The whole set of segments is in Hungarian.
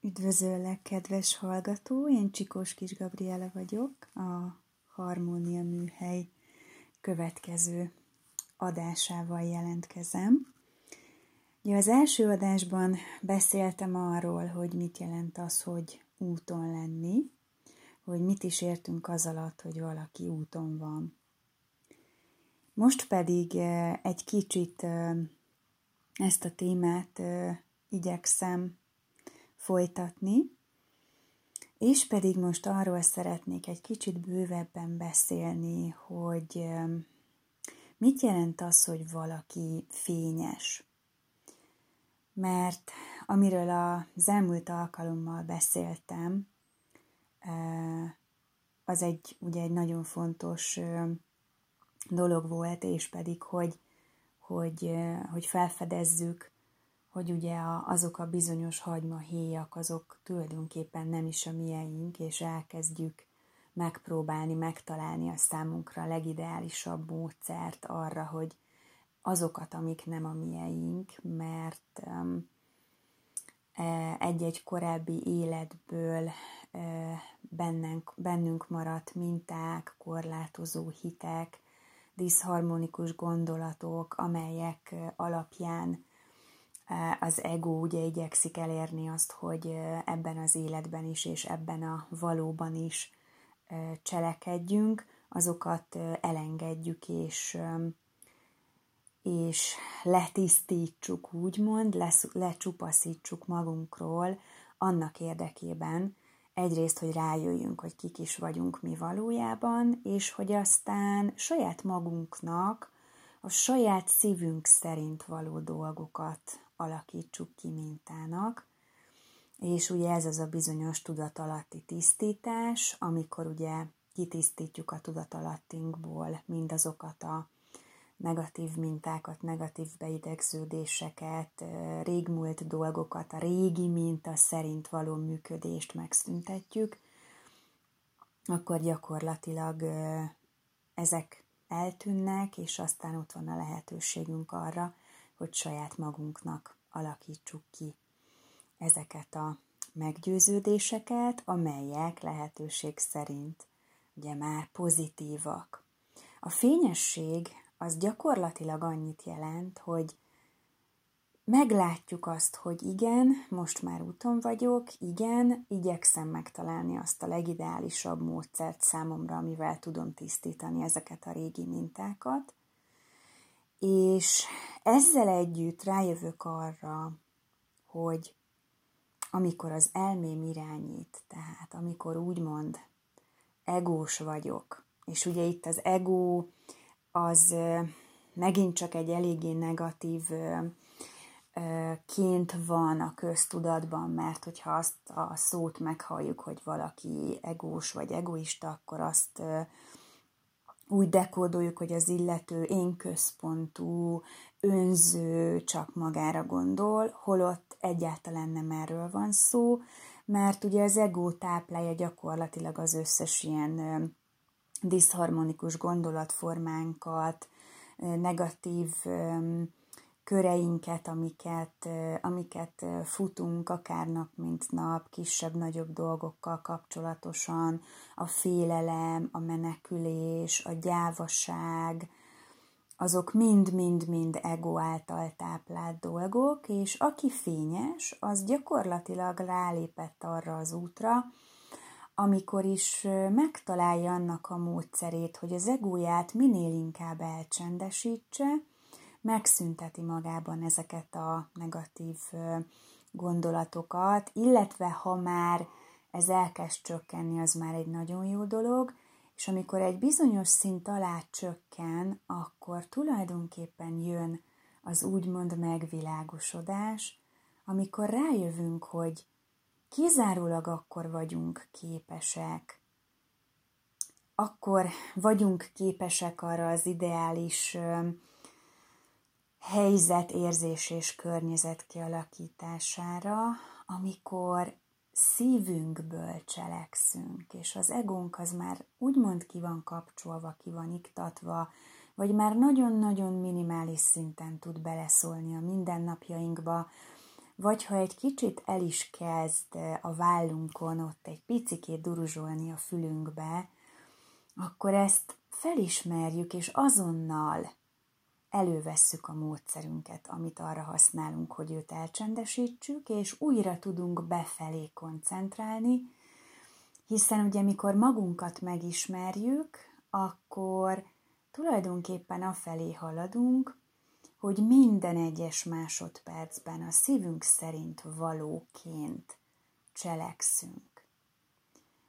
Üdvözöllek, kedves hallgató! Én Csikós Kis Gabriela vagyok, a Harmónia Műhely következő adásával jelentkezem. Ugye az első adásban beszéltem arról, hogy mit jelent az, hogy úton lenni, hogy mit is értünk az alatt, hogy valaki úton van. Most pedig eh, egy kicsit eh, ezt a témát eh, igyekszem folytatni, és pedig most arról szeretnék egy kicsit bővebben beszélni, hogy mit jelent az, hogy valaki fényes. Mert amiről az elmúlt alkalommal beszéltem, az egy, ugye egy nagyon fontos dolog volt, és pedig, hogy, hogy, hogy felfedezzük, hogy ugye azok a bizonyos hagymahéjak, azok tulajdonképpen nem is a mieink, és elkezdjük megpróbálni, megtalálni a számunkra a legideálisabb módszert arra, hogy azokat, amik nem a mieink, mert e, egy-egy korábbi életből e, bennünk, bennünk maradt minták, korlátozó hitek, diszharmonikus gondolatok, amelyek alapján az ego ugye igyekszik elérni azt, hogy ebben az életben is és ebben a valóban is cselekedjünk, azokat elengedjük és, és letisztítsuk, úgymond, lecsupaszítsuk magunkról annak érdekében, egyrészt, hogy rájöjjünk, hogy kik is vagyunk mi valójában, és hogy aztán saját magunknak a saját szívünk szerint való dolgokat alakítsuk ki mintának, és ugye ez az a bizonyos tudatalatti tisztítás, amikor ugye kitisztítjuk a tudatalattinkból mindazokat a negatív mintákat, negatív beidegződéseket, régmúlt dolgokat, a régi minta szerint való működést megszüntetjük, akkor gyakorlatilag ezek eltűnnek, és aztán ott van a lehetőségünk arra, hogy saját magunknak alakítsuk ki ezeket a meggyőződéseket, amelyek lehetőség szerint ugye már pozitívak. A fényesség az gyakorlatilag annyit jelent, hogy meglátjuk azt, hogy igen, most már úton vagyok, igen, igyekszem megtalálni azt a legideálisabb módszert számomra, amivel tudom tisztítani ezeket a régi mintákat, és ezzel együtt rájövök arra, hogy amikor az elmém irányít, tehát amikor úgymond egós vagyok, és ugye itt az ego az megint csak egy eléggé negatív ként van a köztudatban, mert hogyha azt a szót meghalljuk, hogy valaki egós vagy egoista, akkor azt úgy dekódoljuk, hogy az illető én központú, önző, csak magára gondol, holott egyáltalán nem erről van szó, mert ugye az ego táplálja gyakorlatilag az összes ilyen diszharmonikus gondolatformánkat, negatív köreinket, amiket, amiket futunk akár nap, mint nap, kisebb-nagyobb dolgokkal kapcsolatosan, a félelem, a menekülés, a gyávaság, azok mind-mind-mind ego által táplált dolgok, és aki fényes, az gyakorlatilag rálépett arra az útra, amikor is megtalálja annak a módszerét, hogy az egóját minél inkább elcsendesítse, megszünteti magában ezeket a negatív gondolatokat, illetve ha már ez elkezd csökkenni, az már egy nagyon jó dolog, és amikor egy bizonyos szint alá csökken, akkor tulajdonképpen jön az úgymond megvilágosodás, amikor rájövünk, hogy kizárólag akkor vagyunk képesek, akkor vagyunk képesek arra az ideális helyzet, érzés és környezet kialakítására, amikor szívünkből cselekszünk, és az egónk az már úgymond ki van kapcsolva, ki van iktatva, vagy már nagyon-nagyon minimális szinten tud beleszólni a mindennapjainkba, vagy ha egy kicsit el is kezd a vállunkon ott egy picikét duruzsolni a fülünkbe, akkor ezt felismerjük, és azonnal elővesszük a módszerünket, amit arra használunk, hogy őt elcsendesítsük, és újra tudunk befelé koncentrálni, hiszen ugye mikor magunkat megismerjük, akkor tulajdonképpen afelé haladunk, hogy minden egyes másodpercben a szívünk szerint valóként cselekszünk.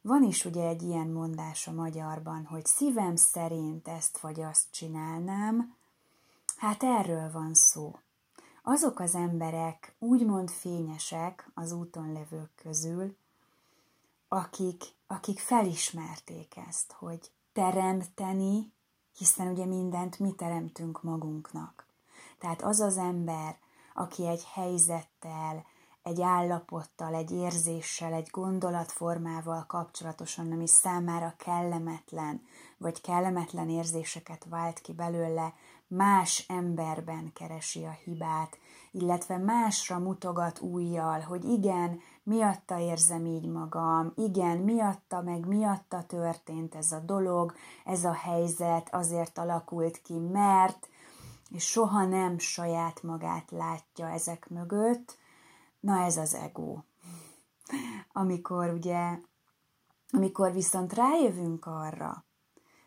Van is ugye egy ilyen mondás a magyarban, hogy szívem szerint ezt vagy azt csinálnám, hát erről van szó. Azok az emberek úgymond fényesek az úton levők közül, akik, akik felismerték ezt, hogy teremteni, hiszen ugye mindent mi teremtünk magunknak. Tehát az az ember, aki egy helyzettel, egy állapottal, egy érzéssel, egy gondolatformával kapcsolatosan, ami számára kellemetlen, vagy kellemetlen érzéseket vált ki belőle, más emberben keresi a hibát, illetve másra mutogat újjal, hogy igen, miatta érzem így magam, igen, miatta meg miatta történt ez a dolog, ez a helyzet azért alakult ki, mert, és soha nem saját magát látja ezek mögött, na ez az ego. Amikor ugye, amikor viszont rájövünk arra,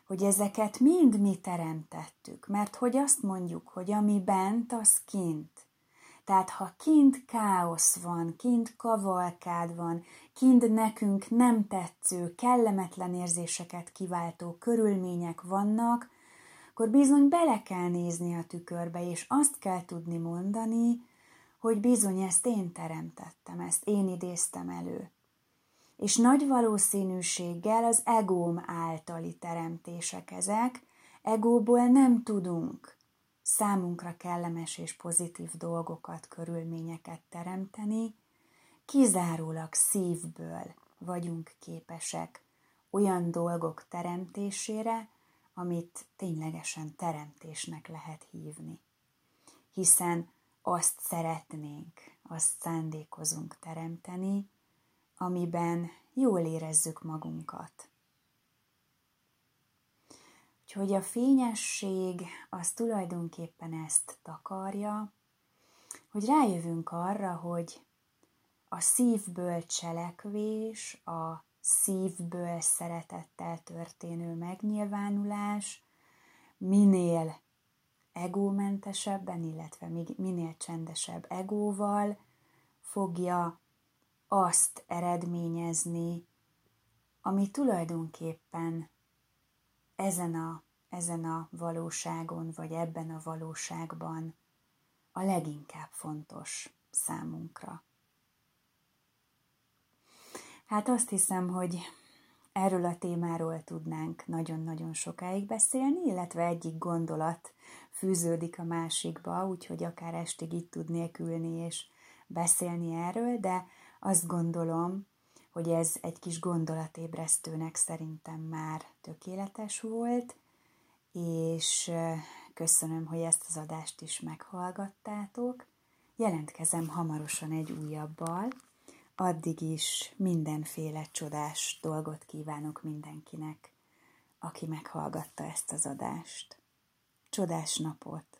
hogy ezeket mind mi teremtettük, mert hogy azt mondjuk, hogy ami bent, az kint. Tehát ha kint káosz van, kint kavalkád van, kint nekünk nem tetsző, kellemetlen érzéseket kiváltó körülmények vannak, akkor bizony bele kell nézni a tükörbe, és azt kell tudni mondani, hogy bizony ezt én teremtettem, ezt én idéztem elő. És nagy valószínűséggel az egóm általi teremtések ezek, egóból nem tudunk számunkra kellemes és pozitív dolgokat, körülményeket teremteni, kizárólag szívből vagyunk képesek olyan dolgok teremtésére, amit ténylegesen teremtésnek lehet hívni. Hiszen azt szeretnénk, azt szándékozunk teremteni, amiben jól érezzük magunkat. Úgyhogy a fényesség az tulajdonképpen ezt takarja, hogy rájövünk arra, hogy a szívből cselekvés, a szívből szeretettel történő megnyilvánulás minél egómentesebben, illetve minél csendesebb egóval fogja azt eredményezni, ami tulajdonképpen ezen a, ezen a valóságon, vagy ebben a valóságban a leginkább fontos számunkra. Hát azt hiszem, hogy erről a témáról tudnánk nagyon-nagyon sokáig beszélni, illetve egyik gondolat fűződik a másikba, úgyhogy akár estig itt tudnék ülni és beszélni erről, de azt gondolom, hogy ez egy kis gondolatébresztőnek szerintem már tökéletes volt, és köszönöm, hogy ezt az adást is meghallgattátok. Jelentkezem hamarosan egy újabbal, addig is mindenféle csodás dolgot kívánok mindenkinek, aki meghallgatta ezt az adást. Csodás napot!